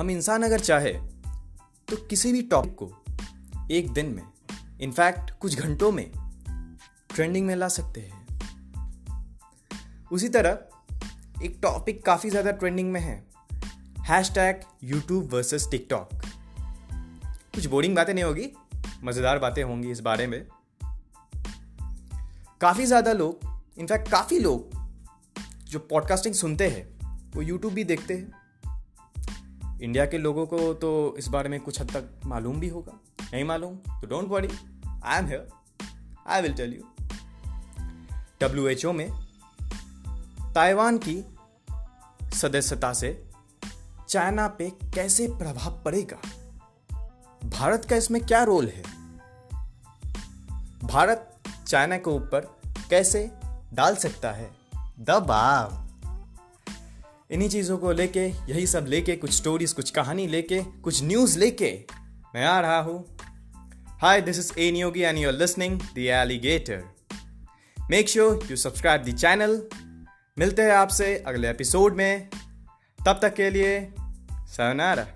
हम इंसान अगर चाहे तो किसी भी टॉपिक को एक दिन में इनफैक्ट कुछ घंटों में ट्रेंडिंग में ला सकते हैं। उसी तरह, एक टॉपिक काफ़ी ज़्यादा ट्रेंडिंग में है। Hash tag YouTube versus TikTok कुछ बोरिंग बातें नहीं होगी, मज़ेदार बातें होंगी इस बारे में। काफ़ी ज़्यादा लोग इनफैक्ट काफ़ी लोग, जो पॉडकास्टिंग सुनते हैं, वो यूट्यूब भी देखते हैं। इंडिया के लोगों को तो इस बारे में कुछ हद तक मालूम भी होगा। नहीं मालूम? तो don't worry I am here I will tell you W H O में ताइवान की सदस्यता से चाइना पे कैसे प्रभाव पड़ेगा? भारत का इसमें क्या रोल है? भारत चाइना के ऊपर कैसे डाल सकता है? दबाव। इन्हीं चीज़ों को लेके, यही सब लेके, कुछ स्टोरीज कुछ कहानी लेके, कुछ न्यूज़ लेके मैं आ रहा हूँ। Hi this is N Yogi and you're listening the alligator make sure you subscribe the channel मिलते हैं आपसे अगले एपिसोड में। तब तक के लिए सनारा